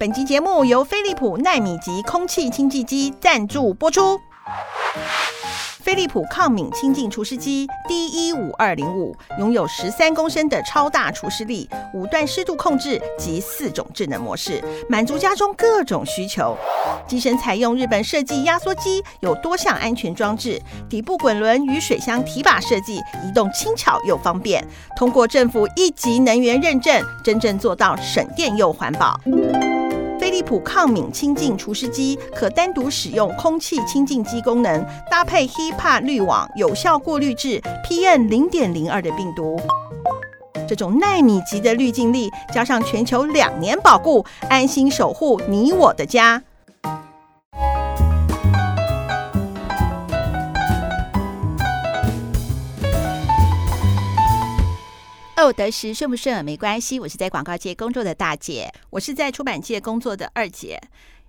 本集节目由飞利浦奈米级空气清净机赞助播出。飞利浦抗敏清净除湿机 D 一五二零五拥有十三公升的超大除湿力，五段湿度控制及四种智能模式，满足家中各种需求。机身采用日本设计压缩机，有多项安全装置，底部滚轮与水箱提把设计，移动轻巧又方便。通过政府一级能源认证，真正做到省电又环保。利普抗敏清净除湿机可单独使用空气清净机功能，搭配 HEPA 滤网，有效过滤至 PM 零点零二的病毒。这种纳米级的滤净力，加上全球两年保固，安心守护你我的家。哦，得时顺不顺没关系，我是在广告界工作的大姐，我是在出版界工作的二姐。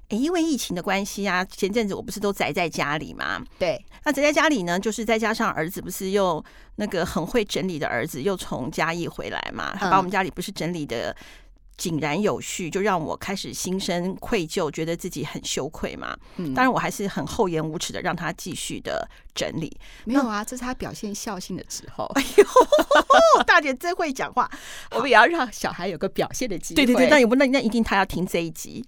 诶，因为疫情的关系啊，前阵子我不是都宅在家里吗？对，那宅在家里呢，就是再加上儿子不是又那个很会整理的儿子又从嘉义回来嘛，他把我们家里不是整理的。井然有序，就让我开始心生愧疚，觉得自己很羞愧嘛。嗯，当然我还是很厚颜无耻的让他继续的整理。没有啊，这是他表现孝心的时候。哎呦，大姐真会讲话，我们也要让小孩有个表现的机会。对对对，那也不那那一定他要听这一集。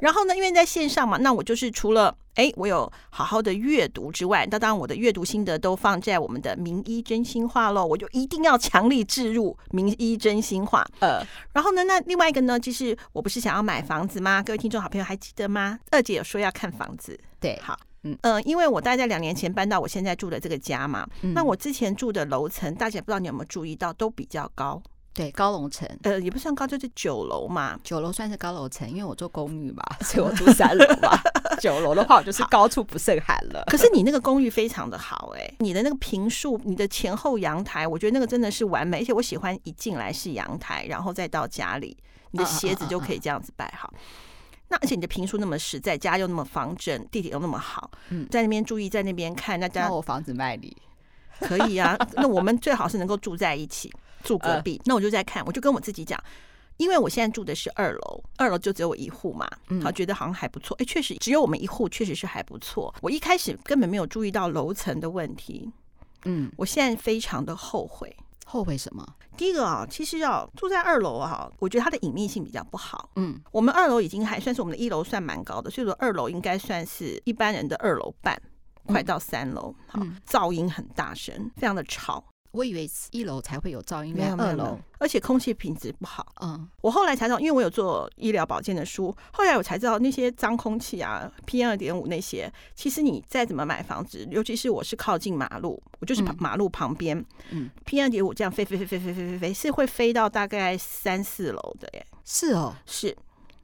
然后呢，因为在线上嘛，那我就是除了哎，我有好好的阅读之外，那当然我的阅读心得都放在我们的名医真心话喽，我就一定要强力置入名医真心话。呃，然后呢，那另外一个呢，就是我不是想要买房子吗？各位听众好朋友还记得吗？二姐有说要看房子，对，好，嗯嗯、呃，因为我大概在两年前搬到我现在住的这个家嘛，嗯、那我之前住的楼层，大家不知道你有没有注意到，都比较高。对，高楼层，呃，也不算高，就是九楼嘛。九楼算是高楼层，因为我住公寓嘛，所以我住三楼嘛。九楼的话，我就是高处不胜寒了。可是你那个公寓非常的好，欸，哎，你的那个平数，你的前后阳台，我觉得那个真的是完美。而且我喜欢一进来是阳台，然后再到家里，你的鞋子就可以这样子摆好。那而且你的平数那么实在，家又那么方正，地铁又那么好，嗯，在那边注意，在那边看，那家我房子卖你可以啊。那我们最好是能够住在一起。住隔壁，那我就在看，我就跟我自己讲，因为我现在住的是二楼，二楼就只有我一户嘛，好，觉得好像还不错，哎，确实只有我们一户，确实是还不错。我一开始根本没有注意到楼层的问题，嗯，我现在非常的后悔，后悔什么？第一个啊，其实要住在二楼啊，我觉得它的隐秘性比较不好，嗯，我们二楼已经还算是我们的一楼算蛮高的，所以说二楼应该算是一般人的二楼半，快到三楼，好，噪音很大声，非常的吵。我以为一楼才会有噪音，没有二楼，而且空气品质不好。嗯，我后来才知道，因为我有做医疗保健的书，后来我才知道那些脏空气啊，PM 二点五那些，其实你再怎么买房子，尤其是我是靠近马路，我就是马路旁边，嗯，PM 二点五这样飞飞飞飞飞飞飞飞，是会飞到大概三四楼的耶。是哦，是。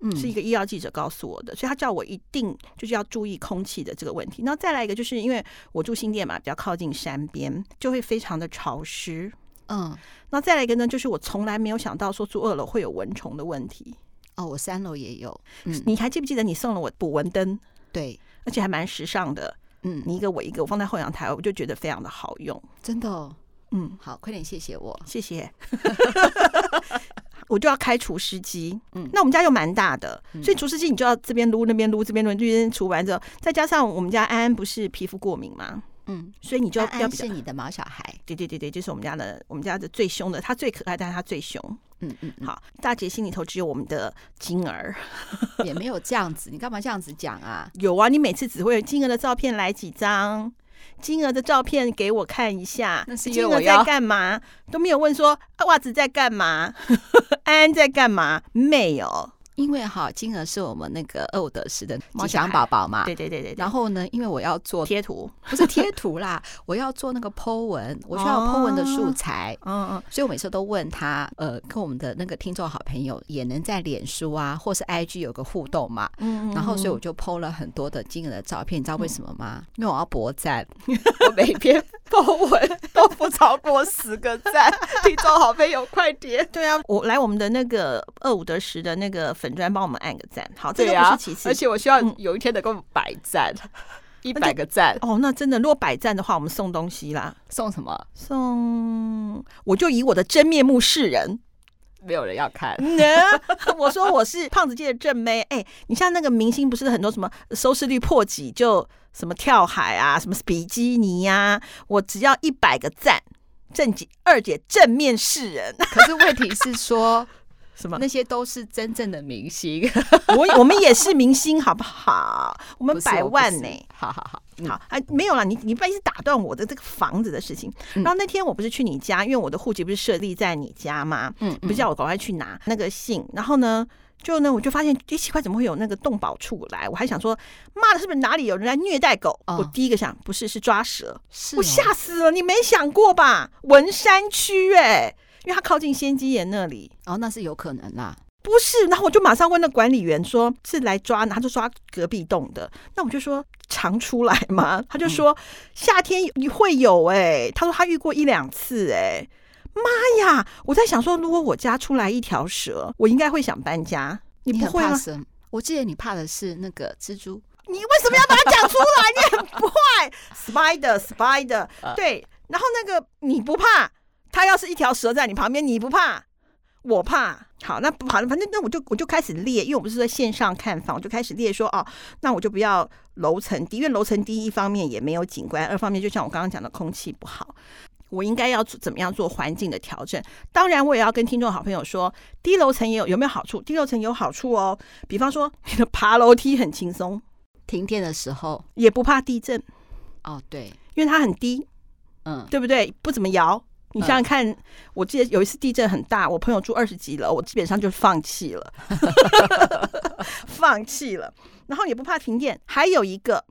嗯，是一个医药记者告诉我的，所以他叫我一定就是要注意空气的这个问题。那再来一个，就是因为我住新店嘛，比较靠近山边，就会非常的潮湿。嗯，那再来一个呢，就是我从来没有想到说住二楼会有蚊虫的问题。哦，我三楼也有。嗯，你还记不记得你送了我捕蚊灯？对，而且还蛮时尚的。嗯，你一个我一个，我放在后阳台，我就觉得非常的好用。真的哦？嗯，好，快点谢谢我，谢谢。我就要开除湿机，嗯，那我们家又蛮大的，嗯、所以除湿机你就要这边撸那边撸这边撸，这边除完之后，再加上我们家安安不是皮肤过敏吗？嗯，所以你就要是你的毛小孩，对对对对，就是我们家的我们家的最凶的，他最可爱，但是他最凶。嗯嗯，嗯好，大姐心里头只有我们的金儿，也没有这样子，你干嘛这样子讲啊？有啊，你每次只会有金儿的照片来几张。金儿的照片给我看一下，那是金儿在干嘛？都没有问说袜子在干嘛，安安在干嘛？没有。因为哈，金额是我们那个二五得十的吉祥宝宝嘛，对对对对。然后呢，因为我要做贴图，不是贴图啦，我要做那个 po 文，我需要 po 文的素材，嗯嗯，所以我每次都问他，呃，跟我们的那个听众好朋友也能在脸书啊，或是 IG 有个互动嘛，嗯，然后所以我就 po 了很多的金额的照片，你知道为什么吗？因为我要博赞，我每篇 po 文都不超过十个赞，听众好朋友快点，对啊，我来我们的那个二五得十的那个粉。粉专帮我们按个赞，好，这个不是其次，而且我希望有一天能够百赞，一百个赞哦。那真的，如果百赞的话，我们送东西啦。送什么？送我就以我的真面目示人。没有人要看。我说我是胖子界的正妹。哎，你像那个明星，不是很多什么收视率破几就什么跳海啊，什么比基尼呀、啊，我只要一百个赞，正姐二姐正面示人。可是问题是说。什么？那些都是真正的明星，我我们也是明星，好不好？我们百万呢、欸？好好好，好啊，没有了。你你不好意思打断我的这个房子的事情。然后那天我不是去你家，因为我的户籍不是设立在你家吗？嗯，不是叫我赶快去拿那个信。然后呢，就呢，我就发现，哎，奇怪，怎么会有那个动保处来？我还想说，妈的，是不是哪里有人来虐待狗？我第一个想，不是，是抓蛇。是，我吓死了。你没想过吧？文山区，哎。因为他靠近仙鸡岩那里，哦，那是有可能啦。不是，然后我就马上问那管理员说：“是来抓，他就抓隔壁栋的。”那我就说：“常出来吗？” 他就说：“夏天你会有哎、欸。”他说他遇过一两次哎、欸。妈呀！我在想说，如果我家出来一条蛇，我应该会想搬家。你不会吗？我记得你怕的是那个蜘蛛。你为什么要把它讲出来？你很坏，Spider，Spider。对，然后那个你不怕？他要是一条蛇在你旁边，你不怕？我怕。好，那不好，反正那我就我就开始列，因为我们是在线上看房，我就开始列说哦，那我就不要楼层低，因为楼层低一方面也没有景观，二方面就像我刚刚讲的空气不好，我应该要怎么样做环境的调整？当然，我也要跟听众好朋友说，低楼层也有有没有好处？低楼层有好处哦，比方说你的 爬楼梯很轻松，停电的时候也不怕地震。哦，对，因为它很低，嗯，对不对？不怎么摇。你想想看，嗯、我记得有一次地震很大，我朋友住二十几楼，我基本上就放弃了，放弃了。然后也不怕停电，还有一个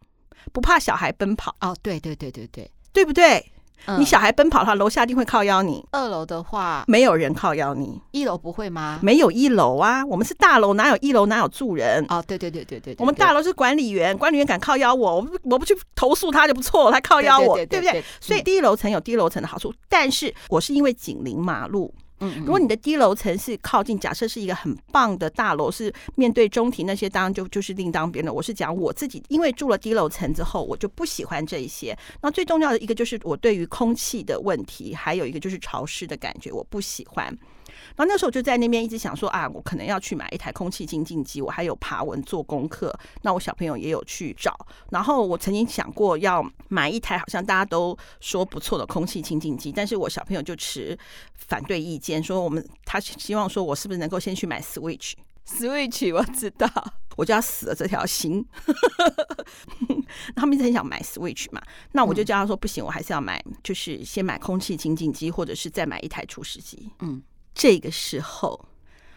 不怕小孩奔跑。哦，对对对对对，对不对？你小孩奔跑的话，楼下一定会靠腰你。二楼的话，没有人靠腰你。一楼不会吗？没有一楼啊，我们是大楼，哪有一楼哪有住人？哦，对对对对对，我们大楼是管理员，管理员敢靠腰我，我不我不去投诉他就不错，他靠腰我，对不对？所以低楼层有低楼层的好处，但是我是因为紧邻马路。嗯，嗯如果你的低楼层是靠近，假设是一个很棒的大楼，是面对中庭那些，当然就就是另当别论。我是讲我自己，因为住了低楼层之后，我就不喜欢这一些。那最重要的一个就是我对于空气的问题，还有一个就是潮湿的感觉，我不喜欢。然后那时候我就在那边一直想说啊，我可能要去买一台空气清净机。我还有爬文做功课，那我小朋友也有去找。然后我曾经想过要买一台，好像大家都说不错的空气清净机，但是我小朋友就持反对意见，说我们他希望说我是不是能够先去买 Switch。Switch 我知道，我就要死了这条心。他们一直很想买 Switch 嘛，那我就叫他说不行，我还是要买，就是先买空气清净机，或者是再买一台除湿机。嗯。这个时候，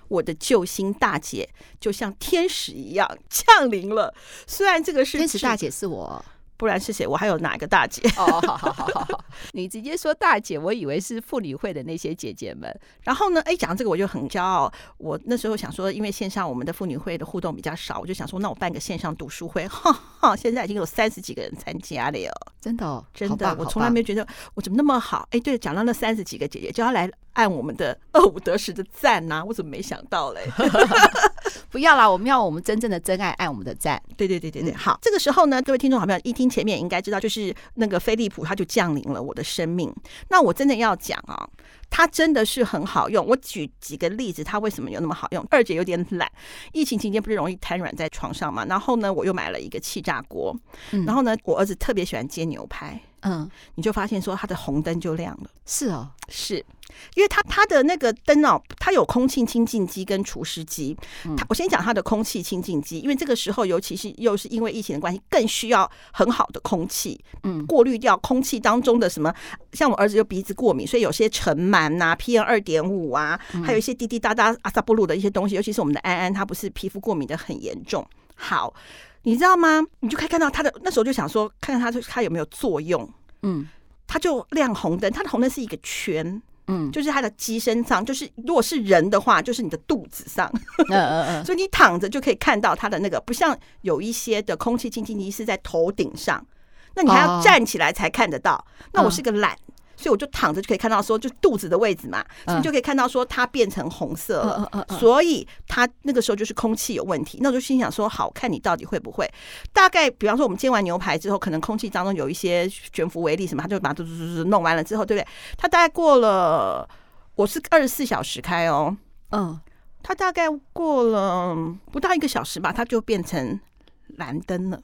我的救星大姐就像天使一样降临了。虽然这个是天使大姐是我。不然是谁？我还有哪个大姐？哦，好好好好好，你直接说大姐，我以为是妇女会的那些姐姐们。然后呢，哎，讲这个我就很骄傲。我那时候想说，因为线上我们的妇女会的互动比较少，我就想说，那我办个线上读书会。哈哈，现在已经有三十几个人参加了哟，真的，哦，真的，我从来没觉得我怎么那么好。哎，对，讲到那三十几个姐姐，就要来按我们的二五得十的赞呐，啊，我怎么没想到嘞？不要啦，我们要我们真正的真爱爱我们的赞。对对对对对，好，这个时候呢，各位听众好朋友一听前面应该知道，就是那个飞利浦，它就降临了我的生命。那我真的要讲啊，它真的是很好用。我举几个例子，它为什么有那么好用？二姐有点懒，疫情期间不是容易瘫软在床上嘛？然后呢，我又买了一个气炸锅，然后呢，我儿子特别喜欢煎牛排。嗯，你就发现说它的红灯就亮了。是哦，是因为它它的那个灯哦，它有空气清净机跟除湿机。它我先讲它的空气清净机，因为这个时候尤其是又是因为疫情的关系，更需要很好的空气，嗯，过滤掉空气当中的什么。像我儿子就鼻子过敏，所以有些尘螨呐、PM 二点五啊，还有一些滴滴答答阿萨布鲁的一些东西，尤其是我们的安安，他不是皮肤过敏的很严重。好。你知道吗？你就可以看到它的那时候就想说，看看它它有没有作用。嗯，它就亮红灯，它的红灯是一个圈，嗯，就是它的机身上，就是如果是人的话，就是你的肚子上。嗯嗯嗯。所以你躺着就可以看到它的那个，不像有一些的空气清净机是在头顶上，那你还要站起来才看得到。那我是个懒。所以我就躺着就可以看到说，就肚子的位置嘛，所以就可以看到说它变成红色了。所以它那个时候就是空气有问题。那我就心想说，好，看你到底会不会？大概比方说我们煎完牛排之后，可能空气当中有一些悬浮微粒什么，他就把嘟嘟嘟嘟弄完了之后，对不对？它大概过了，我是二十四小时开哦，嗯，它大概过了不到一个小时吧，它就变成蓝灯了。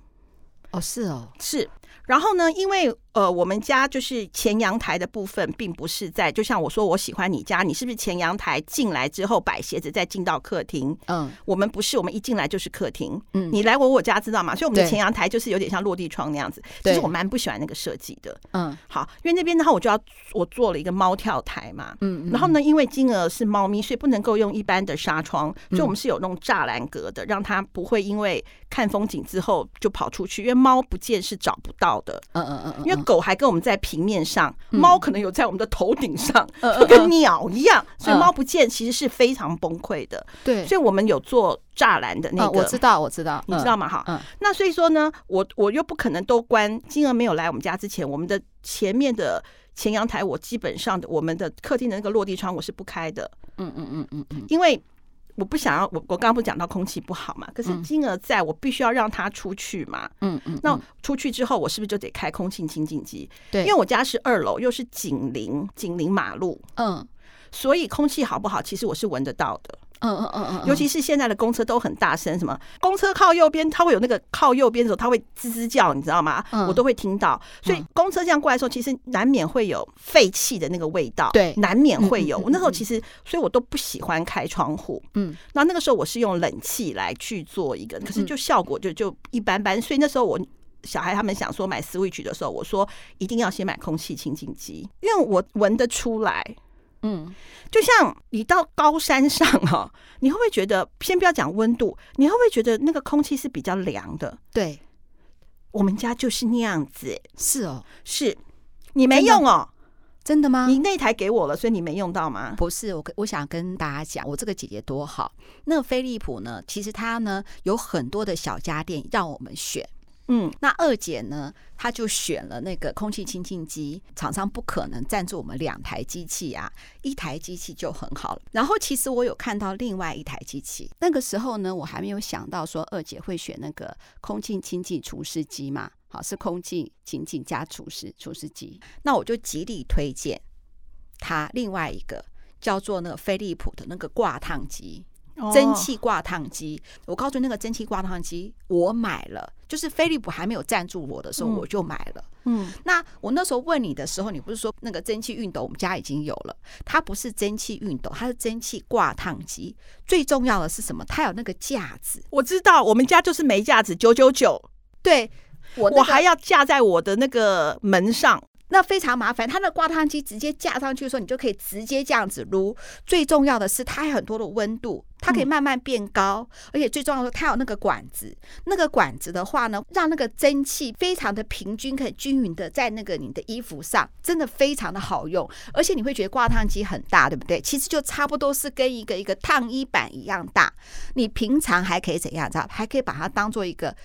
哦，是哦，是。然后呢，因为呃，我们家就是前阳台的部分，并不是在，就像我说，我喜欢你家，你是不是前阳台进来之后摆鞋子，再进到客厅？嗯，我们不是，我们一进来就是客厅。嗯，你来过我家知道吗？所以我们的前阳台就是有点像落地窗那样子。其实我蛮不喜欢那个设计的。嗯，好，因为那边的话，我就要我做了一个猫跳台嘛。嗯，然后呢，因为金额是猫咪，所以不能够用一般的纱窗，所以我们是有那种栅栏格的，让它不会因为看风景之后就跑出去，因为猫不见是找不到的。嗯嗯嗯。因为狗还跟我们在平面上，猫可能有在我们的头顶上，就跟鸟一样，所以猫不见其实是非常崩溃的。对，所以我们有做栅栏的那个，我知道，我知道，你知道吗？哈，那所以说呢，我我又不可能都关。金额没有来我们家之前，我们的前面的前阳台，我基本上的我们的客厅的那个落地窗我是不开的。嗯嗯嗯嗯嗯，因为。我不想要，我我刚刚不讲到空气不好嘛？可是金额在我必须要让它出去嘛。嗯嗯。那出去之后，我是不是就得开空气清净机？对，因为我家是二楼，又是紧邻紧邻马路。嗯。所以空气好不好，其实我是闻得到的。嗯嗯嗯嗯，尤其是现在的公车都很大声，什么公车靠右边，它会有那个靠右边的时候，它会吱吱叫，你知道吗？我都会听到。所以公车这样过来的时候，其实难免会有废气的那个味道，对，难免会有。我那时候其实，所以我都不喜欢开窗户。嗯，那那个时候我是用冷气来去做一个，可是就效果就就一般般。所以那时候我小孩他们想说买 Switch 的时候，我说一定要先买空气清净机，因为我闻得出来。嗯，就像你到高山上哈，你会不会觉得，先不要讲温度，你会不会觉得那个空气是比较凉的？对，我们家就是那样子。是哦，是你没用哦？真的吗？你那台给我了，所以你没用到吗？不是，我我想跟大家讲，我这个姐姐多好。那个飞利浦呢，其实它呢有很多的小家电让我们选。嗯，那二姐呢，她就选了那个空气清净机，厂商不可能赞助我们两台机器啊，一台机器就很好了。然后其实我有看到另外一台机器，那个时候呢，我还没有想到说二姐会选那个空气清净除湿机嘛，好，是空气清净加除湿除湿机，那我就极力推荐它另外一个叫做那个飞利浦的那个挂烫机。蒸汽挂烫机，我告诉你，那个蒸汽挂烫机我买了，就是飞利浦还没有赞助我的时候，我就买了。嗯，那我那时候问你的时候，你不是说那个蒸汽熨斗我们家已经有了？它不是蒸汽熨斗，它是蒸汽挂烫机。最重要的是什么？它有那个架子。我知道，我们家就是没架子，九九九。对，我、那个、我还要架在我的那个门上。那非常麻烦，它的挂烫机直接架上去的时候，你就可以直接这样子撸。最重要的是，它有很多的温度，它可以慢慢变高，嗯、而且最重要的是，它有那个管子。那个管子的话呢，让那个蒸汽非常的平均，可以均匀的在那个你的衣服上，真的非常的好用。而且你会觉得挂烫机很大，对不对？其实就差不多是跟一个一个烫衣板一样大。你平常还可以怎样？知道？还可以把它当做一个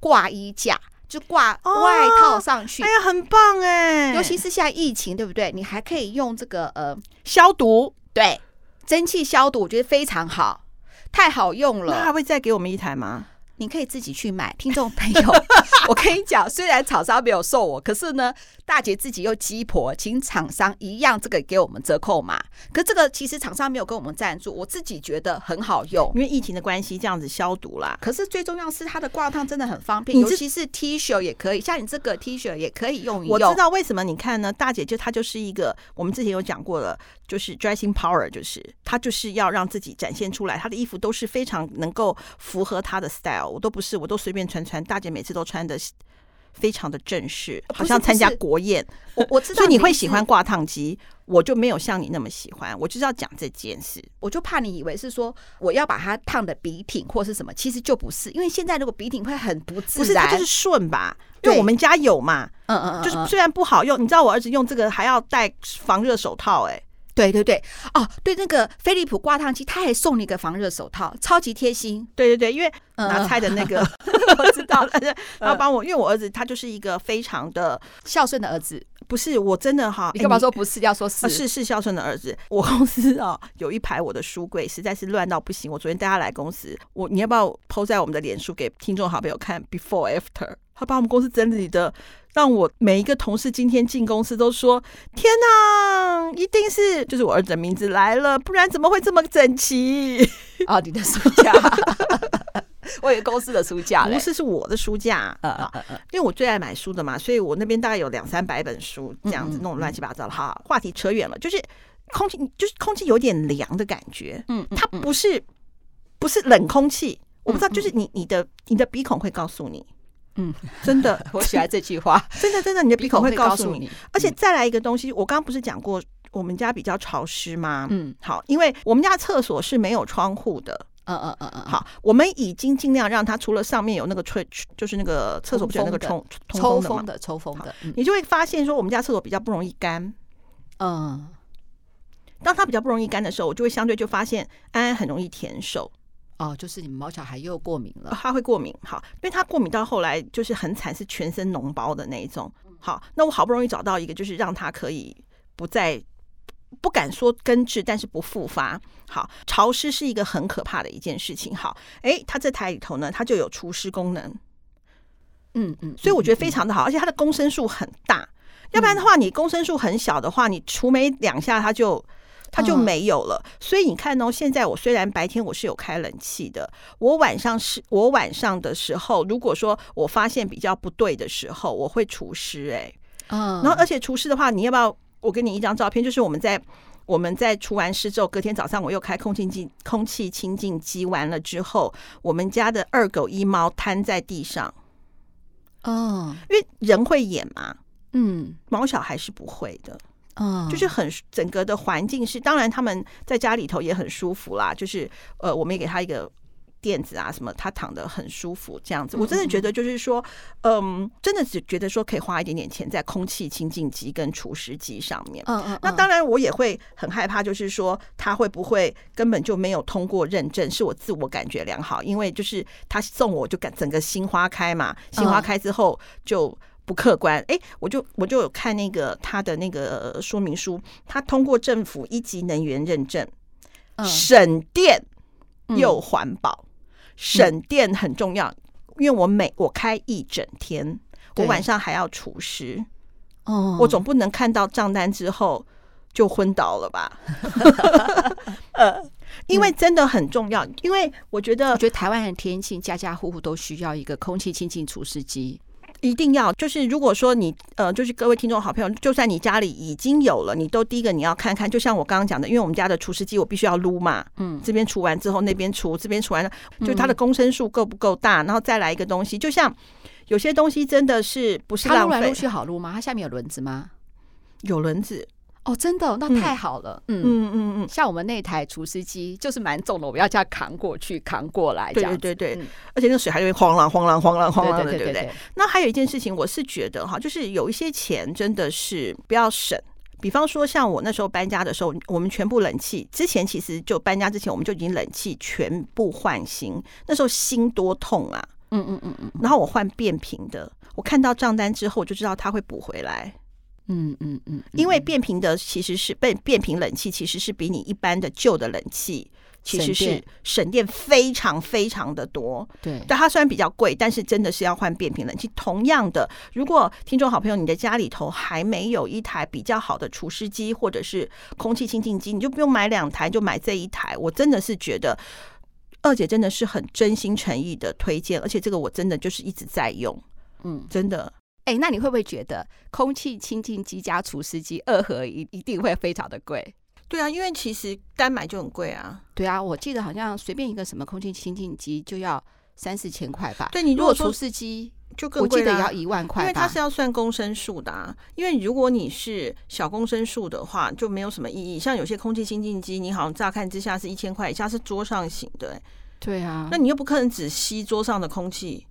挂衣架。就挂外套上去，哎呀，很棒哎！尤其是现在疫情，对不对？你还可以用这个呃消毒，对，蒸汽消毒，我觉得非常好，太好用了。那还会再给我们一台吗？你可以自己去买，听众朋友，我跟你讲，虽然厂商没有送我，可是呢，大姐自己又鸡婆，请厂商一样这个给我们折扣嘛。可这个其实厂商没有跟我们赞助，我自己觉得很好用，因为疫情的关系，这样子消毒啦。可是最重要是它的挂烫真的很方便，尤其是 T 恤也可以，像你这个 T 恤也可以用一用。我知道为什么，你看呢？大姐就她就是一个，我们之前有讲过了，就是 dressing power，就是她就是要让自己展现出来，她的衣服都是非常能够符合她的 style。我都不是，我都随便穿穿。大姐每次都穿的非常的正式，好像参加国宴。我我知 道，所以你会喜欢挂烫机，我就没有像你那么喜欢。我就是要讲这件事，我就怕你以为是说我要把它烫的笔挺或是什么，其实就不是。因为现在如果笔挺会很不自然，不是它就是顺吧？因为我们家有嘛，嗯嗯嗯，就是虽然不好用，你知道我儿子用这个还要戴防热手套，哎。对对对，哦，对，那个飞利浦挂烫机，他还送你一个防热手套，超级贴心。对对对，因为拿菜的那个 我知道，然后帮我，因为我儿子他就是一个非常的孝顺的儿子，不是，我真的哈，你干嘛说不是？要说是，是是孝顺的儿子。我公司啊，有一排我的书柜，实在是乱到不行。我昨天带他来公司，我你要不要 PO 在我们的脸书给听众好朋友看？Before After，他把我们公司整理的，让我每一个同事今天进公司都说：天哪，一定是就是我儿子的名字来了，不然怎么会这么整齐？啊，你的书架。我有公司的书架，不是是我的书架啊，因为我最爱买书的嘛，所以我那边大概有两三百本书，这样子弄乱七八糟的。哈，话题扯远了，就是空气，就是空气有点凉的感觉。嗯，它不是不是冷空气，我不知道，就是你你的你的鼻孔会告诉你。嗯，真的，我喜欢这句话，真的真的，你的鼻孔会告诉你。而且再来一个东西，我刚刚不是讲过我们家比较潮湿吗？嗯，好，因为我们家厕所是没有窗户的。嗯嗯嗯嗯，好，我们已经尽量让它除了上面有那个吹，就是那个厕所不是有那个通抽风的抽风的，你就会发现说我们家厕所比较不容易干。嗯，当它比较不容易干的时候，我就会相对就发现安安很容易舔手。哦，就是你们毛小孩又过敏了，他会过敏。好，因为他过敏到后来就是很惨，是全身脓包的那一种。好，那我好不容易找到一个，就是让他可以不再。不敢说根治，但是不复发。好，潮湿是一个很可怕的一件事情。好，哎，它这台里头呢，它就有除湿功能。嗯嗯，所以我觉得非常的好，而且它的公升数很大。要不然的话，你公升数很小的话，你除没两下，它就它就没有了。所以你看哦，现在我虽然白天我是有开冷气的，我晚上是我晚上的时候，如果说我发现比较不对的时候，我会除湿。哎，嗯，然后而且除湿的话，你要不要？我给你一张照片，就是我们在我们在除完湿之后，隔天早上我又开空气净空气清净机完了之后，我们家的二狗一猫瘫在地上。哦，因为人会演嘛，嗯，毛小孩是不会的，嗯，就是很整个的环境是，当然他们在家里头也很舒服啦，就是呃，我们也给他一个。垫子啊，什么他躺得很舒服，这样子，我真的觉得就是说，嗯，真的只觉得说可以花一点点钱在空气清净机跟除湿机上面。嗯嗯。那当然，我也会很害怕，就是说他会不会根本就没有通过认证，是我自我感觉良好，因为就是他送我就感整个心花开嘛，心花开之后就不客观。哎，我就我就有看那个他的那个说明书，他通过政府一级能源认证，省电又环保。省电很重要，因为我每我开一整天，我晚上还要除湿，哦，我总不能看到账单之后就昏倒了吧？呃，因为真的很重要，因为我觉得，我觉得台湾的天气家家户户都需要一个空气清净除湿机。一定要就是，如果说你呃，就是各位听众好朋友，就算你家里已经有了，你都第一个你要看看，就像我刚刚讲的，因为我们家的除湿机我必须要撸嘛，嗯，这边除完之后那边除，这边除完了，就它的公升数够不够大，然后再来一个东西，就像有些东西真的是不是浪费，它撸来撸去好撸吗？它下面有轮子吗？有轮子。哦，真的，那太好了。嗯嗯嗯嗯，像我们那台除湿机就是蛮重的，我们要这样扛过去、扛过来。对对对对，而且那水还会晃浪、晃浪、晃浪、晃浪的，对不对？那还有一件事情，我是觉得哈，就是有一些钱真的是不要省。比方说，像我那时候搬家的时候，我们全部冷气之前其实就搬家之前，我们就已经冷气全部换新。那时候心多痛啊！嗯嗯嗯嗯。然后我换变频的，我看到账单之后，我就知道他会补回来。嗯嗯嗯，因为变频的其实是变变频冷气，其实是比你一般的旧的冷气其实是省电非常非常的多。对，但它虽然比较贵，但是真的是要换变频冷气。同样的，如果听众好朋友你的家里头还没有一台比较好的除湿机或者是空气清净机，你就不用买两台，就买这一台。我真的是觉得二姐真的是很真心诚意的推荐，而且这个我真的就是一直在用。嗯，真的。哎、欸，那你会不会觉得空气清净机加除湿机二合一一定会非常的贵？对啊，因为其实单买就很贵啊。对啊，我记得好像随便一个什么空气清净机就要三四千块吧。对，你如果除湿机就更贵，我记得也要一万块，因为它是要算公升数的啊。因为如果你是小公升数的话，就没有什么意义。像有些空气清净机，你好像乍看之下是一千块以下，是桌上型的。对啊，那你又不可能只吸桌上的空气。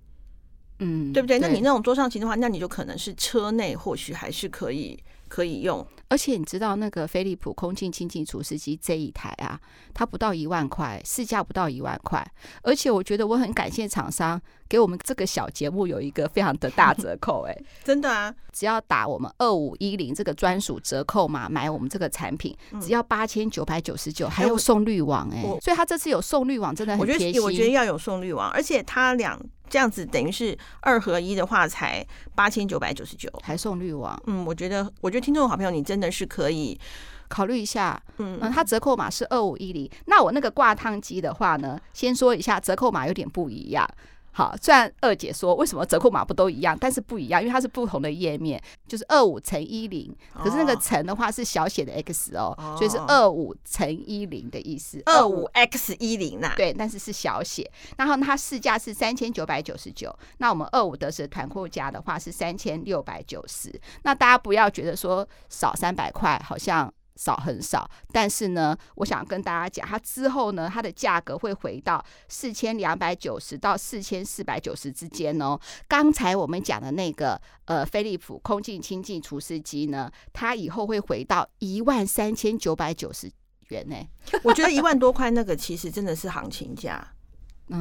嗯，对不对？那你那种桌上型的话，那你就可能是车内或许还是可以可以用。而且你知道那个飞利浦空气清净除湿机这一台啊，它不到一万块，市价不到一万块。而且我觉得我很感谢厂商给我们这个小节目有一个非常的大折扣，欸，哎，真的啊！只要打我们二五一零这个专属折扣码买我们这个产品，只要八千九百九十九，还有送滤网，哎，所以他这次有送滤网，真的很贴心。我觉得我觉得要有送滤网，而且它两。这样子等于是二合一的话，才八千九百九十九，还送滤网。嗯，我觉得，我觉得听众好朋友，你真的是可以考虑一下。嗯，它折扣码是二五一零。那我那个挂烫机的话呢，先说一下，折扣码有点不一样。好，虽然二姐说为什么折扣码不都一样，但是不一样，因为它是不同的页面，就是二五乘一零，可是那个乘的话是小写的 x 哦，哦。所以是二五乘一零的意思，二五 x 一零呐，对，但是是小写，然后它市价是三千九百九十九，那我们二五得十团购价的话是三千六百九十，那大家不要觉得说少三百块，好像。少很少，但是呢，我想跟大家讲，它之后呢，它的价格会回到四千两百九十到四千四百九十之间哦。刚才我们讲的那个呃，飞利浦空气清净除湿机呢，它以后会回到一万三千九百九十元呢。我觉得一万多块那个其实真的是行情价，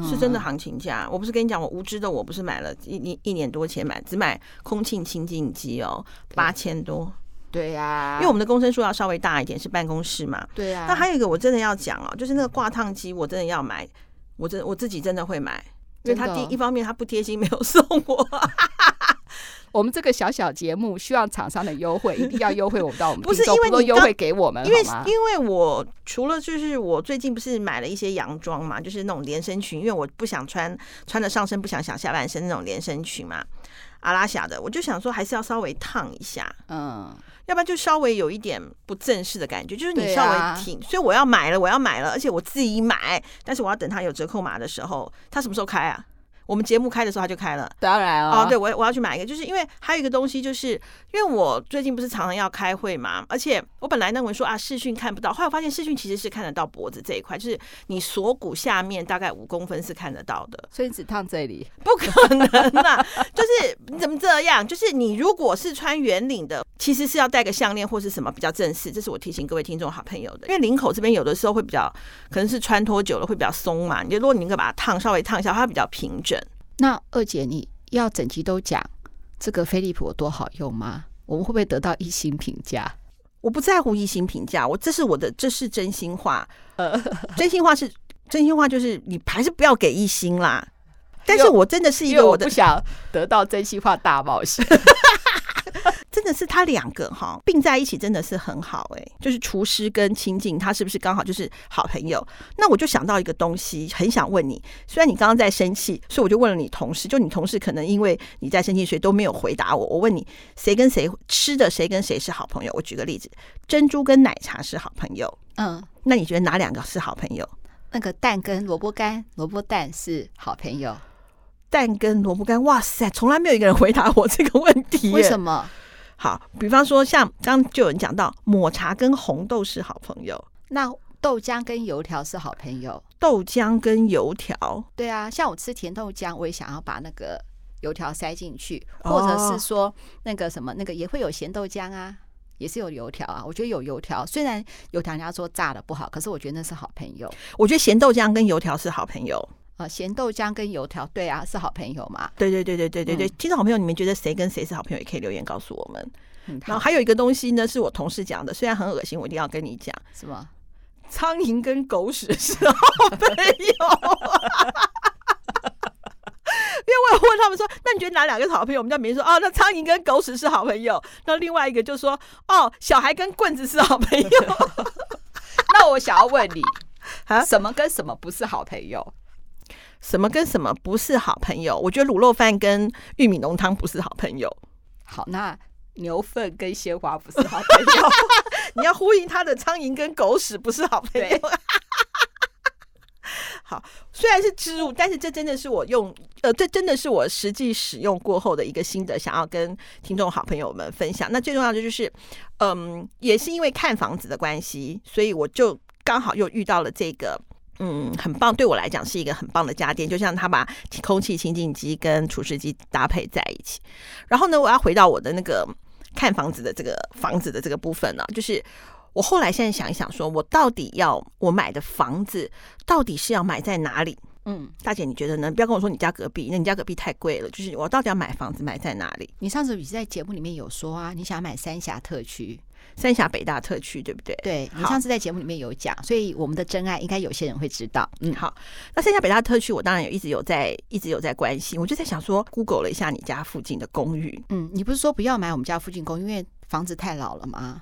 是真的行情价。我不是跟你讲，我无知的，我不是买了一一一年多前买，只买空气清净机哦，八千多。对呀、啊，因为我们的公升数要稍微大一点，是办公室嘛。对呀、啊。那还有一个我真的要讲哦，就是那个挂烫机，我真的要买，我真我自己真的会买，因为他第一方面他不贴心，没有送我。我们这个小小节目需要厂商的优惠，一定要优惠我们到我们 不是因为你优惠给我们，因为因为我除了就是我最近不是买了一些洋装嘛，就是那种连身裙，因为我不想穿穿着上身，不想想下半身那种连身裙嘛。阿拉夏的，我就想说还是要稍微烫一下，嗯，要不然就稍微有一点不正式的感觉，就是你稍微挺，所以我要买了，我要买了，而且我自己买，但是我要等它有折扣码的时候，它什么时候开啊？我们节目开的时候，它就开了。当然哦，哦，对我我要去买一个，就是因为还有一个东西，就是因为我最近不是常常要开会嘛，而且我本来认为说啊，视讯看不到，后来我发现视讯其实是看得到脖子这一块，就是你锁骨下面大概五公分是看得到的。所以只烫这里？不可能啊！就是你怎么这样？就是你如果是穿圆领的，其实是要戴个项链或是什么比较正式。这是我提醒各位听众好朋友的，因为领口这边有的时候会比较可能是穿脱久了会比较松嘛。你就如果你能够把它烫稍微烫一下，它比较平整。那二姐，你要整集都讲这个飞利浦有多好用吗？我们会不会得到一星评价？我不在乎一星评价，我这是我的，这是真心话。呃，真心话是真心话，就是你还是不要给一星啦。但是我真的是一个，我的不想得到真心话大冒险。真的是他两个哈并在一起，真的是很好哎、欸，就是厨师跟清静，他是不是刚好就是好朋友？那我就想到一个东西，很想问你。虽然你刚刚在生气，所以我就问了你同事，就你同事可能因为你在生气，所以都没有回答我。我问你，谁跟谁吃的，谁跟谁是好朋友？我举个例子，珍珠跟奶茶是好朋友，嗯，那你觉得哪两个是好朋友？那个蛋跟萝卜干，萝卜蛋是好朋友。蛋跟萝卜干，哇塞，从来没有一个人回答我这个问题。为什么？好，比方说像刚刚就有人讲到抹茶跟红豆是好朋友，那豆浆跟油条是好朋友。豆浆跟油条，对啊，像我吃甜豆浆，我也想要把那个油条塞进去，或者是说那个什么那个也会有咸豆浆啊，也是有油条啊。我觉得有油条，虽然油条人家说炸的不好，可是我觉得那是好朋友。我觉得咸豆浆跟油条是好朋友。啊，咸豆浆跟油条，对啊，是好朋友嘛？对对对对对对对，听众好朋友，你们觉得谁跟谁是好朋友？也可以留言告诉我们。然后还有一个东西呢，是我同事讲的，虽然很恶心，我一定要跟你讲。什么？苍蝇跟狗屎是好朋友。因为我有问他们说，那你觉得哪两个是好朋友？我们家明明说，哦，那苍蝇跟狗屎是好朋友。那另外一个就说，哦，小孩跟棍子是好朋友。那我想要问你，啊，什么跟什么不是好朋友？什么跟什么不是好朋友？我觉得卤肉饭跟玉米浓汤不是好朋友。好，那牛粪跟鲜花不是好朋友。你要呼应他的苍蝇跟狗屎不是好朋友。好，虽然是植入，但是这真的是我用呃，这真的是我实际使用过后的一个心得，想要跟听众好朋友们分享。那最重要的就是，嗯，也是因为看房子的关系，所以我就刚好又遇到了这个。嗯，很棒，对我来讲是一个很棒的家电，就像他把空气清净机跟除湿机搭配在一起。然后呢，我要回到我的那个看房子的这个房子的这个部分呢、啊，就是我后来现在想一想，说我到底要我买的房子到底是要买在哪里？嗯，大姐你觉得呢？不要跟我说你家隔壁，那你家隔壁太贵了。就是我到底要买房子买在哪里？你上次你在节目里面有说啊，你想买三峡特区。三峡北大特区对不对？对，你上次在节目里面有讲，所以我们的真爱应该有些人会知道。嗯，好，那三峡北大特区我当然有一直有在一直有在关心，我就在想说，Google 了一下你家附近的公寓。嗯，你不是说不要买我们家附近公寓，因为房子太老了吗？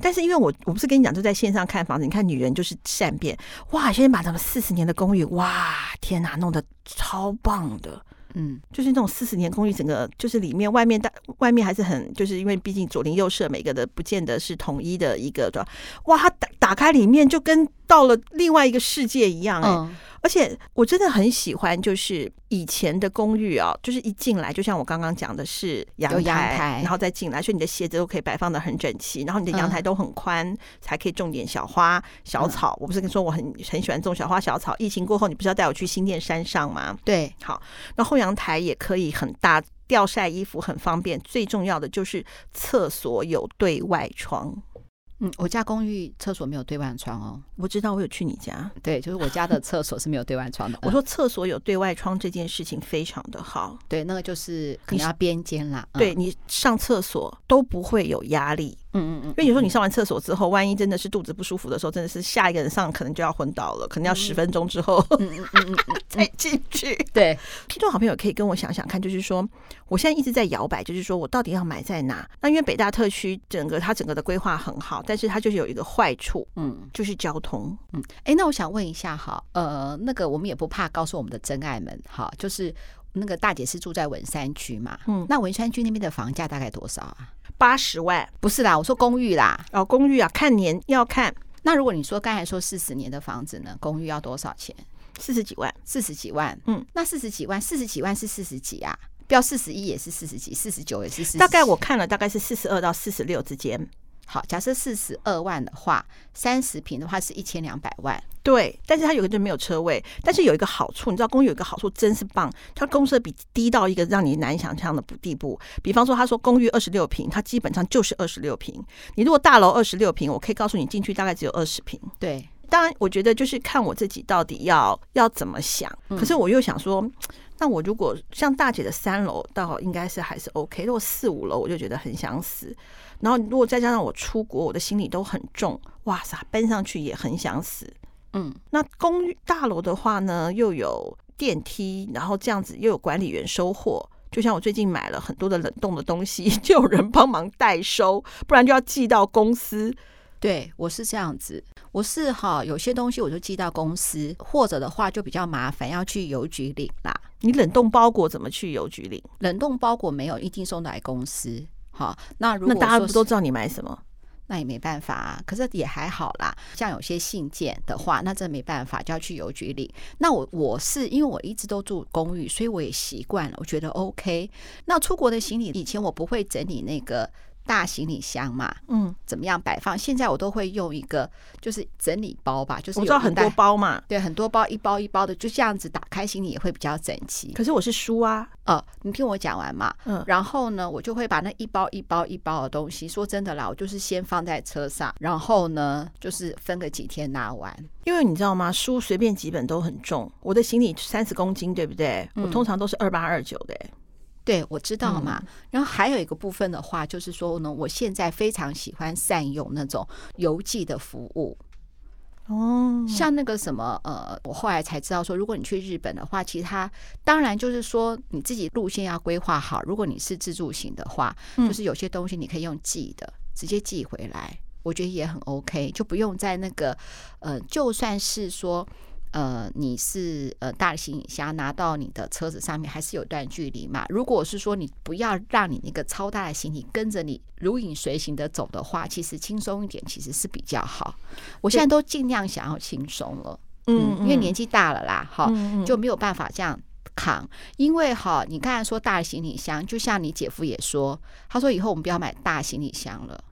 但是因为我我不是跟你讲，就在线上看房子，你看女人就是善变，哇，现在把咱们四十年的公寓，哇，天哪，弄得超棒的。嗯，就是那种四十年公寓，整个就是里面外面大外面还是很，就是因为毕竟左邻右舍每个的不见得是统一的一个，对吧？哇，它打打开里面就跟到了另外一个世界一样，欸，哎、嗯。而且我真的很喜欢，就是以前的公寓啊，就是一进来，就像我刚刚讲的是阳台，阳台，然后再进来，所以你的鞋子都可以摆放的很整齐，然后你的阳台都很宽，嗯、才可以种点小花小草。嗯、我不是跟你说我很很喜欢种小花小草。疫情过后，你不是要带我去新店山上吗？对，好，那后阳台也可以很大，吊晒衣服很方便。最重要的就是厕所有对外窗。嗯，我家公寓厕所没有对外窗哦。我知道，我有去你家。对，就是我家的厕所是没有对外窗的。我说厕所有对外窗这件事情非常的好。对，那个就是可能要边间啦。对，你上厕所都不会有压力。嗯嗯嗯，因为有时候你上完厕所之后，万一真的是肚子不舒服的时候，真的是下一个人上可能就要昏倒了，可能要十分钟之后嗯嗯嗯嗯 再进去。对，听众好朋友可以跟我想想看，就是说我现在一直在摇摆，就是说我到底要买在哪？那因为北大特区整个它整个的规划很好，但是它就是有一个坏处，嗯，就是交通。嗯，哎，那我想问一下哈，呃，那个我们也不怕告诉我们的真爱们，哈，就是那个大姐是住在文山区嘛，嗯，那文山区那边的房价大概多少啊？八十万？不是啦，我说公寓啦。哦，公寓啊，看年要看。那如果你说刚才说四十年的房子呢，公寓要多少钱？四十几万，四十几万。嗯，那四十几万，四十几万是四十几啊？标四十一也是四十几，四十九也是四十。大概我看了，大概是四十二到四十六之间。好，假设四十二万的话，三十平的话是一千两百万。对，但是它有个就没有车位，但是有一个好处，你知道公寓有一个好处真是棒，它公设比低到一个让你难以想象的地步。比方说，他说公寓二十六平，它基本上就是二十六平。你如果大楼二十六平，我可以告诉你进去大概只有二十平。对，当然我觉得就是看我自己到底要要怎么想。可是我又想说。那我如果像大姐的三楼，倒应该是还是 OK。如果四五楼，我就觉得很想死。然后如果再加上我出国，我的行李都很重，哇塞，搬上去也很想死。嗯，那公寓大楼的话呢，又有电梯，然后这样子又有管理员收货。就像我最近买了很多的冷冻的东西，就有人帮忙代收，不然就要寄到公司。对，我是这样子，我是哈，有些东西我就寄到公司，或者的话就比较麻烦，要去邮局领啦。你冷冻包裹怎么去邮局领？冷冻包裹没有，一定送来公司。好，那如果那大家不都知道你买什么？那也没办法啊。可是也还好啦。像有些信件的话，那这没办法，就要去邮局领。那我我是因为我一直都住公寓，所以我也习惯了，我觉得 OK。那出国的行李，以前我不会整理那个。大行李箱嘛，嗯，怎么样摆放？现在我都会用一个，就是整理包吧，就是我知道很多包嘛，对，很多包，一包一包的，就这样子打开行李也会比较整齐。可是我是书啊，哦，你听我讲完嘛，嗯，然后呢，我就会把那一包一包一包的东西，说真的啦，我就是先放在车上，然后呢，就是分个几天拿完。因为你知道吗？书随便几本都很重，我的行李三十公斤，对不对？嗯，我通常都是二八二九的。对，我知道嘛。然后还有一个部分的话，就是说呢，我现在非常喜欢善用那种邮寄的服务。哦，像那个什么，呃，我后来才知道说，如果你去日本的话，其实它当然就是说你自己路线要规划好。如果你是自助型的话，就是有些东西你可以用寄的，直接寄回来，我觉得也很 OK，就不用在那个，呃，就算是说。呃，你是呃大的行李箱拿到你的车子上面，还是有段距离嘛？如果是说你不要让你那个超大的行李跟着你如影随形的走的话，其实轻松一点其实是比较好。我现在都尽量想要轻松了，嗯，因为年纪大了啦，哈，就没有办法这样扛。因为哈，你刚才说大的行李箱，就像你姐夫也说，他说以后我们不要买大行李箱了。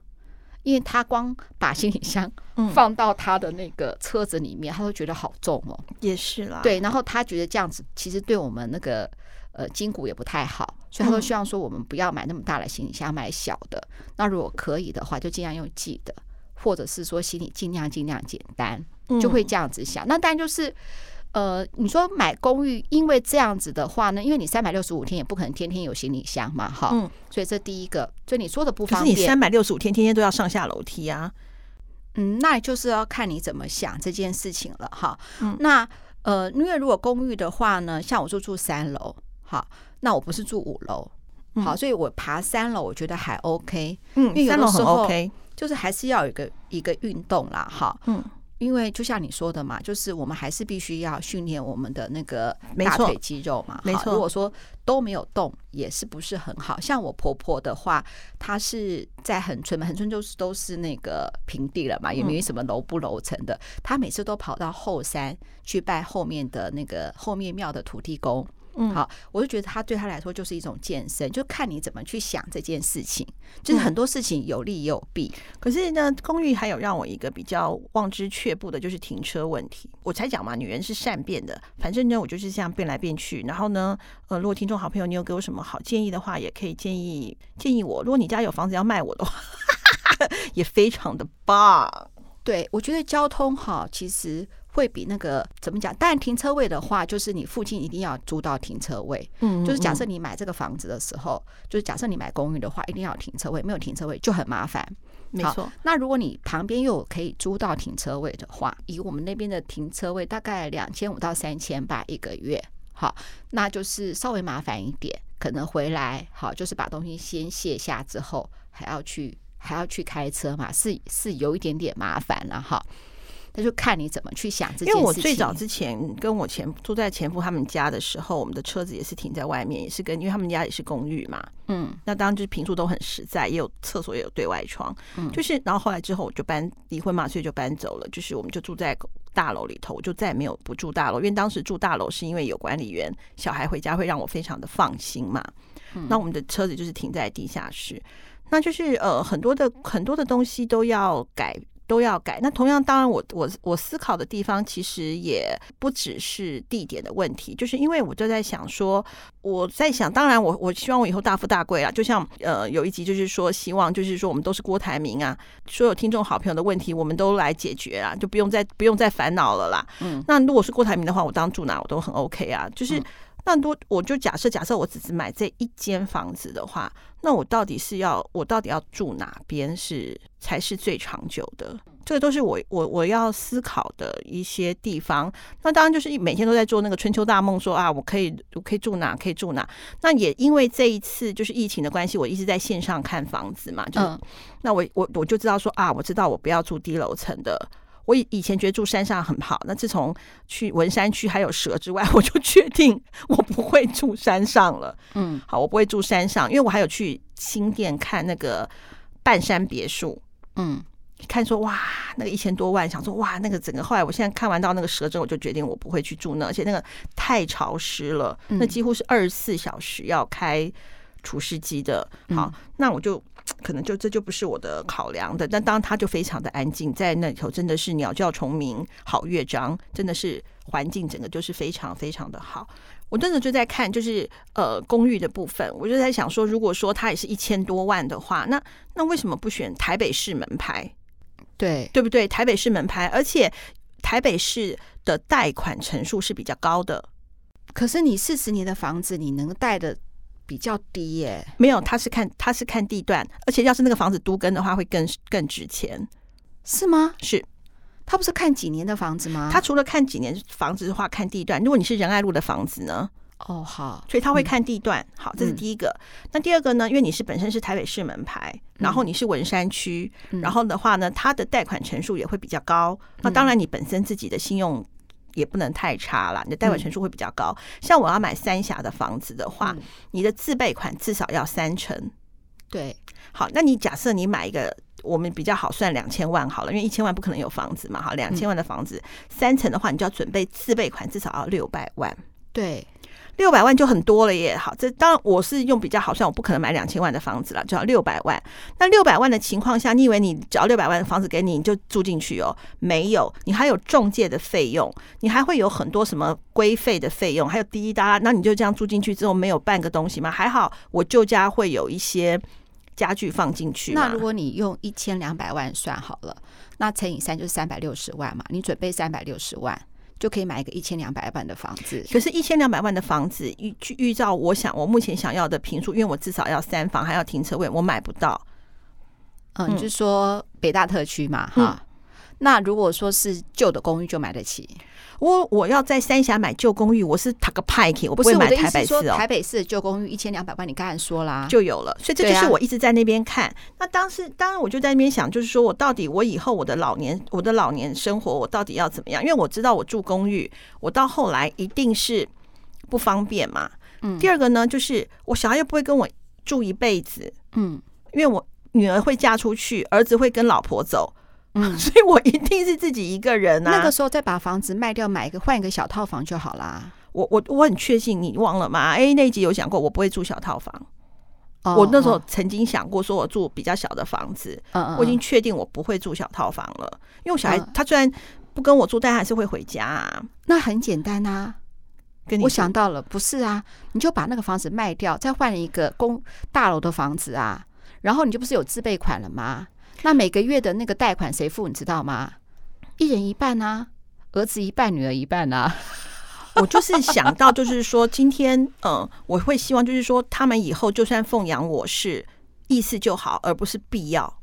因为他光把行李箱放到他的那个车子里面，他都觉得好重哦。也是啦，对，然后他觉得这样子其实对我们那个呃筋骨也不太好。所以他都希望说我们不要买那么大的行李箱，买小的。那如果可以的话，就尽量用寄的，或者是说行李尽量尽量简单，就会这样子想。那当然就是。呃，你说买公寓，因为这样子的话呢，因为你三百六十五天也不可能天天有行李箱嘛，哈，嗯，所以这第一个，所以你说的不方便。可是你三百六十五天天天都要上下楼梯啊，嗯，那就是要看你怎么想这件事情了，哈，嗯，那呃，因为如果公寓的话呢，像我就住三楼，好，那我不是住五楼，好，所以我爬三楼我觉得还 OK，嗯，因为有的时候 OK，就是还是要有一个一个运动啦，哈，嗯。因为就像你说的嘛，就是我们还是必须要训练我们的那个大腿肌肉嘛。没错，如果说都没有动，也是不是很好。像我婆婆的话，她是在恒春，恒春就是都是那个平地了嘛，也没什么楼不楼层的。她每次都跑到后山去拜后面的那个后面庙的土地公。嗯，好，我就觉得他对他来说就是一种健身，就看你怎么去想这件事情。就是很多事情有利也有弊。嗯，可是呢，公寓还有让我一个比较望之却步的，就是停车问题。我才讲嘛，女人是善变的，反正呢，我就是这样变来变去。然后呢，呃，如果听众好朋友你有给我什么好建议的话，也可以建议建议我。如果你家有房子要卖我的话，也非常的棒。对，我觉得交通好，其实。会比那个怎么讲？当然，停车位的话，就是你附近一定要租到停车位。嗯，就是假设你买这个房子的时候，就是假设你买公寓的话，一定要停车位，没有停车位就很麻烦。没错。那如果你旁边又可以租到停车位的话，以我们那边的停车位大概两千五到三千吧一个月。好，那就是稍微麻烦一点，可能回来好，就是把东西先卸下之后，还要去还要去开车嘛，是是有一点点麻烦了哈。那就看你怎么去想这件事情。因为我最早之前跟我前住在前夫他们家的时候，我们的车子也是停在外面，也是跟因为他们家也是公寓嘛。嗯，那当然就是平数都很实在，也有厕所，也有对外窗。嗯，就是然后后来之后我就搬离婚嘛，所以就搬走了。就是我们就住在大楼里头，我就再也没有不住大楼，因为当时住大楼是因为有管理员，小孩回家会让我非常的放心嘛。嗯，那我们的车子就是停在地下室，那就是呃很多的很多的东西都要改。都要改。那同样，当然我，我我我思考的地方其实也不只是地点的问题，就是因为我就在想说，我在想，当然我，我我希望我以后大富大贵啊。就像呃，有一集就是说，希望就是说，我们都是郭台铭啊，所有听众好朋友的问题，我们都来解决啊，就不用再不用再烦恼了啦。嗯，那如果是郭台铭的话，我当住哪我都很 OK 啊，就是。那多，我就假设，假设我只是买这一间房子的话，那我到底是要，我到底要住哪边是才是最长久的？这个都是我我我要思考的一些地方。那当然就是每天都在做那个春秋大梦，说啊，我可以我可以住哪，可以住哪。那也因为这一次就是疫情的关系，我一直在线上看房子嘛，就、嗯、那我我我就知道说啊，我知道我不要住低楼层的。我以以前觉得住山上很好，那自从去文山区还有蛇之外，我就确定我不会住山上了。嗯，好，我不会住山上，因为我还有去新店看那个半山别墅。嗯，看说哇，那个一千多万，想说哇，那个整个后来我现在看完到那个蛇之后，我就决定我不会去住那，而且那个太潮湿了，那几乎是二十四小时要开除湿机的。好，那我就。可能就这就不是我的考量的，但当然它就非常的安静，在那里头真的是鸟叫虫鸣，好乐章，真的是环境整个就是非常非常的好。我真的就在看，就是呃公寓的部分，我就在想说，如果说它也是一千多万的话，那那为什么不选台北市门牌？对对不对？台北市门牌，而且台北市的贷款成数是比较高的。可是你四十年的房子，你能贷的？比较低耶、欸，没有，他是看他是看地段，而且要是那个房子都跟的话，会更更值钱，是吗？是，他不是看几年的房子吗？他除了看几年房子的话，看地段。如果你是仁爱路的房子呢？哦，好，所以他会看地段。嗯、好，这是第一个。那第二个呢？因为你是本身是台北市门牌，然后你是文山区，嗯、然后的话呢，他的贷款成数也会比较高。嗯、那当然，你本身自己的信用。也不能太差了，你的贷款成数会比较高。嗯、像我要买三峡的房子的话，嗯、你的自备款至少要三成。对，好，那你假设你买一个，我们比较好算两千万好了，因为一千万不可能有房子嘛，哈，两千万的房子、嗯、三成的话，你就要准备自备款至少要六百万。对，六百万就很多了耶。好，这当然我是用比较好算，我不可能买两千万的房子了，就要六百万。那六百万的情况下，你以为你只要六百万的房子给你，你就住进去哦？没有，你还有中介的费用，你还会有很多什么规费的费用，还有滴滴答答。那你就这样住进去之后，没有半个东西吗？还好，我旧家会有一些家具放进去。那如果你用一千两百万算好了，那乘以三就是三百六十万嘛？你准备三百六十万。就可以买一个一千两百万的房子，可是，一千两百万的房子预预照，我想我目前想要的平数，因为我至少要三房，还要停车位，我买不到。嗯，你就说北大特区嘛，哈、嗯。那如果说是旧的公寓，就买得起。我我要在三峡买旧公寓，我是塔个派去，我不会买台北市哦。台北市的旧公寓一千两百万，你刚才说啦，就有了。所以这就是我一直在那边看。啊、那当时当然我就在那边想，就是说我到底我以后我的老年我的老年生活我到底要怎么样？因为我知道我住公寓，我到后来一定是不方便嘛。嗯。第二个呢，就是我小孩又不会跟我住一辈子，嗯，因为我女儿会嫁出去，儿子会跟老婆走。嗯，所以我一定是自己一个人啊。那个时候再把房子卖掉，买一个换一个小套房就好啦。我我我很确信，你忘了吗？哎，那一集有讲过，我不会住小套房。哦，我那时候曾经想过，说我住比较小的房子。嗯，我已经确定我不会住小套房了，因为我小孩他虽然不跟我住，但还是会回家啊。那很简单啊，跟你我想到了，不是啊？你就把那个房子卖掉，再换一个公大楼的房子啊，然后你就不是有自备款了吗？那每个月的那个贷款谁付？你知道吗？一人一半啊，儿子一半，女儿一半啊。我就是想到，就是说今天，嗯，我会希望，就是说他们以后就算奉养我是意思就好，而不是必要。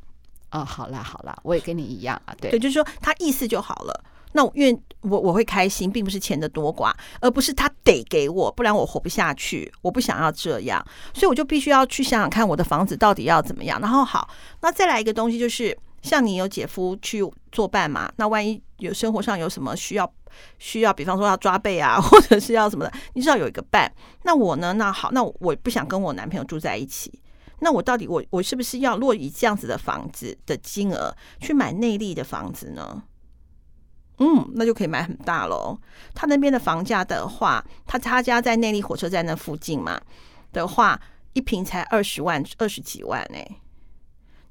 哦，好啦好啦，我也跟你一样啊，对，对，就是说他意思就好了。那我因为我我会开心，并不是钱的多寡，而不是他得给我，不然我活不下去。我不想要这样，所以我就必须要去想想看，我的房子到底要怎么样。然后好，那再来一个东西，就是像你有姐夫去作伴嘛，那万一有生活上有什么需要需要，比方说要抓背啊，或者是要什么的，你至少有一个伴。那我呢？那好，那我不想跟我男朋友住在一起。那我到底我我是不是要落以这样子的房子的金额去买内坜的房子呢？嗯，那就可以买很大喽。他那边的房价的话，他他家在内力火车站那附近嘛的话，一平才二十万，二十几万哎、欸，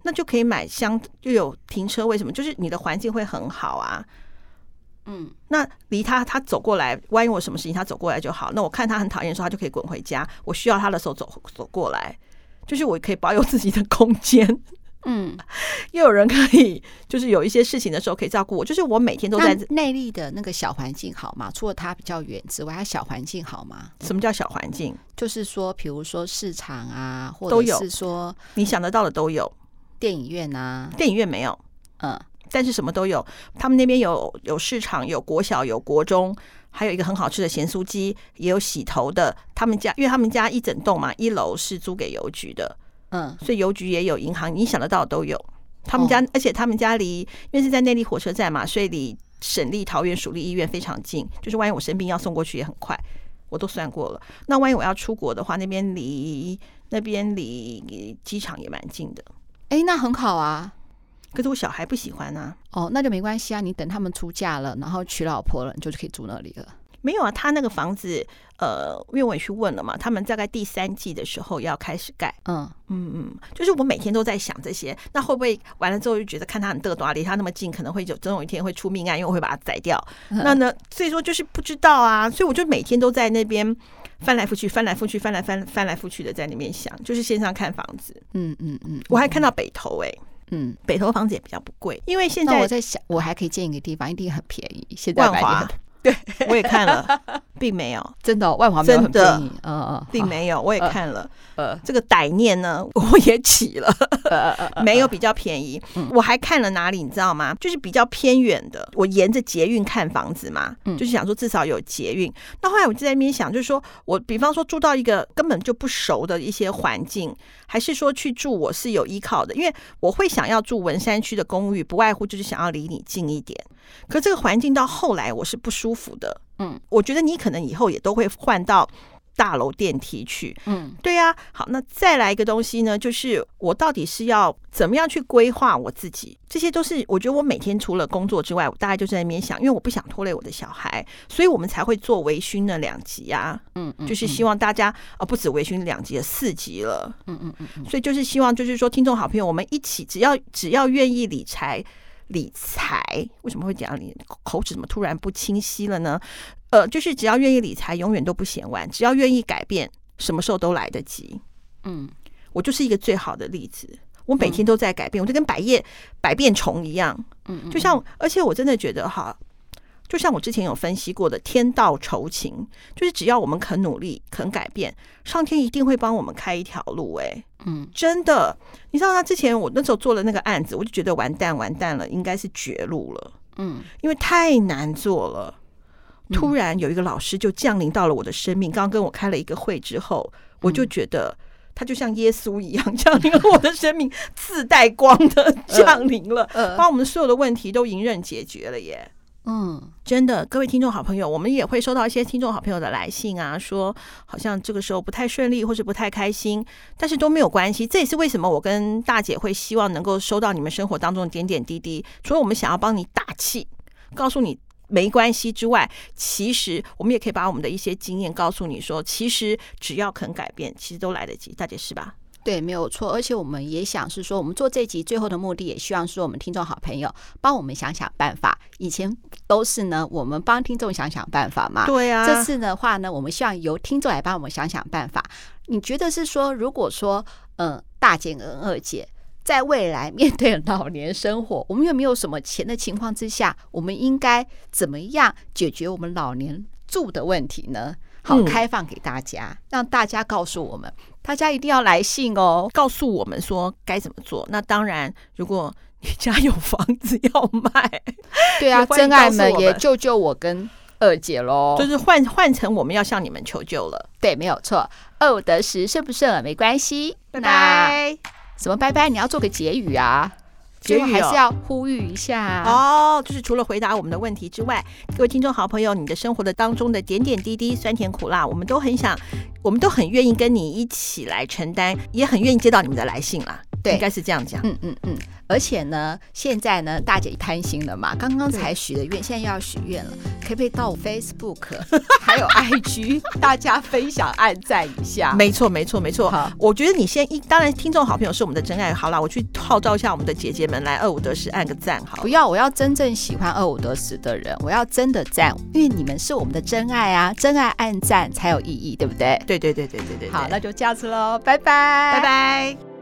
那就可以买相又有停车位什么，就是你的环境会很好啊。嗯，那离他他走过来，万一我什么事情他走过来就好。那我看他很讨厌的时候，他就可以滚回家。我需要他的时候走走过来，就是我可以保有自己的空间。嗯，又有人可以，就是有一些事情的时候可以照顾我。就是我每天都在内力的那个小环境好吗？除了它比较远之外，它小环境好吗？什么叫小环境？就是说，比如说市场啊，或者是说你想得到的都有。电影院啊，电影院没有，嗯，但是什么都有。他们那边有有市场，有国小，有国中，还有一个很好吃的咸酥鸡，也有洗头的。他们家，因为他们家一整栋嘛，一楼是租给邮局的。嗯，所以邮局也有，银行你想得到都有。他们家，哦、而且他们家离，因为是在内地火车站嘛，所以离省立桃园属立医院非常近。就是万一我生病要送过去也很快，我都算过了。那万一我要出国的话，那边离那边离机场也蛮近的。哎、欸，那很好啊。可是我小孩不喜欢啊。哦，那就没关系啊。你等他们出嫁了，然后娶老婆了，你就可以住那里了。没有啊，他那个房子，呃，因为我也去问了嘛，他们大概第三季的时候要开始盖。嗯嗯嗯，就是我每天都在想这些，那会不会完了之后就觉得看他很嘚多，离他那么近，可能会有总有一天会出命案，因为我会把他宰掉。嗯、那呢，所以说就是不知道啊，所以我就每天都在那边翻来覆去，翻来覆去，翻来翻翻来覆去的在那边想，就是线上看房子。嗯嗯嗯，我还看到北投哎、欸，嗯，北投房子也比较不贵，因为现在我在想，我还可以建一个地方，一定很便宜。现在万华。对，我也看了，并没有。真的、哦、万华没有很便宜，嗯嗯，并没有，我也看了，呃，这个歹念呢，我也起了，没有比较便宜，我还看了哪里，你知道吗？就是比较偏远的，我沿着捷运看房子嘛，就是想说至少有捷运。那后来我就在那边想，就是说我比方说住到一个根本就不熟的一些环境，还是说去住我是有依靠的，因为我会想要住文山区的公寓，不外乎就是想要离你近一点。可这个环境到后来我是不舒服的，嗯，我觉得你可能以后也都会换到大楼电梯去。嗯，对呀、啊。好，那再来一个东西呢，就是我到底是要怎么样去规划我自己？这些都是我觉得我每天除了工作之外，我大概就在那边想，因为我不想拖累我的小孩，所以我们才会做微醺的两集啊。嗯，嗯，就是希望大家哦，不止微醺两集了，四集了。嗯嗯嗯嗯。所以就是希望，就是说，听众好朋友，我们一起，只要只要愿意理财。理财为什么会讲你口齿怎么突然不清晰了呢？呃，就是只要愿意理财，永远都不嫌晚；只要愿意改变，什么时候都来得及。嗯，我就是一个最好的例子。我每天都在改变，我就跟百叶百变虫一样。嗯，就像，而且我真的觉得哈。就像我之前有分析过的，天道酬勤，就是只要我们肯努力、肯改变，上天一定会帮我们开一条路。哎，嗯，真的，你知道，他之前我那时候做了那个案子，我就觉得完蛋，完蛋了，应该是绝路了。嗯，因为太难做了。突然有一个老师就降临到了我的生命，刚刚跟我开了一个会之后，我就觉得他就像耶稣一样 降临了我的生命，自带光的 降临了，把我们所有的问题都迎刃解决了耶。嗯，真的，各位听众好朋友，我们也会收到一些听众好朋友的来信啊，说好像这个时候不太顺利，或是不太开心，但是都没有关系。这也是为什么我跟大姐会希望能够收到你们生活当中的点点滴滴。除了我们想要帮你打气，告诉你没关系之外，其实我们也可以把我们的一些经验告诉你说，其实只要肯改变，其实都来得及。大姐是吧？对，没有错。而且我们也想是说，我们做这集最后的目的，也希望说我们听众好朋友帮我们想想办法。以前都是呢，我们帮听众想想办法嘛。对啊。这次的话呢，我们希望由听众来帮我们想想办法。你觉得是说，如果说，嗯、呃，大姐跟二姐在未来面对老年生活，我们又没有什么钱的情况之下，我们应该怎么样解决我们老年住的问题呢？好，开放给大家，嗯、让大家告诉我们，大家一定要来信哦，告诉我们说该怎么做。那当然，如果你家有房子要卖，对啊，真爱们也救救我跟二姐喽，就是换换成我们要向你们求救了。对，没有错。二五得十，顺不顺耳没关系。拜拜。什么拜拜？你要做个结语啊。结语还是要呼吁一下哦，就是除了回答我们的问题之外，各位听众好朋友，你的生活的当中的点点滴滴、酸甜苦辣，我们都很想，我们都很愿意跟你一起来承担，也很愿意接到你们的来信啦。对，应该是这样讲。嗯嗯嗯。而且呢，现在呢，大姐贪心了嘛，刚刚才许的愿，现在又要许愿了，可不可以到 Facebook 还有 IG 大家分享、按赞一下？没错，没错，没错。好，我觉得你先一，当然听众好朋友是我们的真爱。好啦，我去号召一下我们的姐姐们来二五得十按个赞。好，不要，我要真正喜欢二五得十的人，我要真的赞，因为你们是我们的真爱啊，真爱按赞才有意义，对不对？对对对对对对，对。好，那就这样子喽，拜拜，拜拜。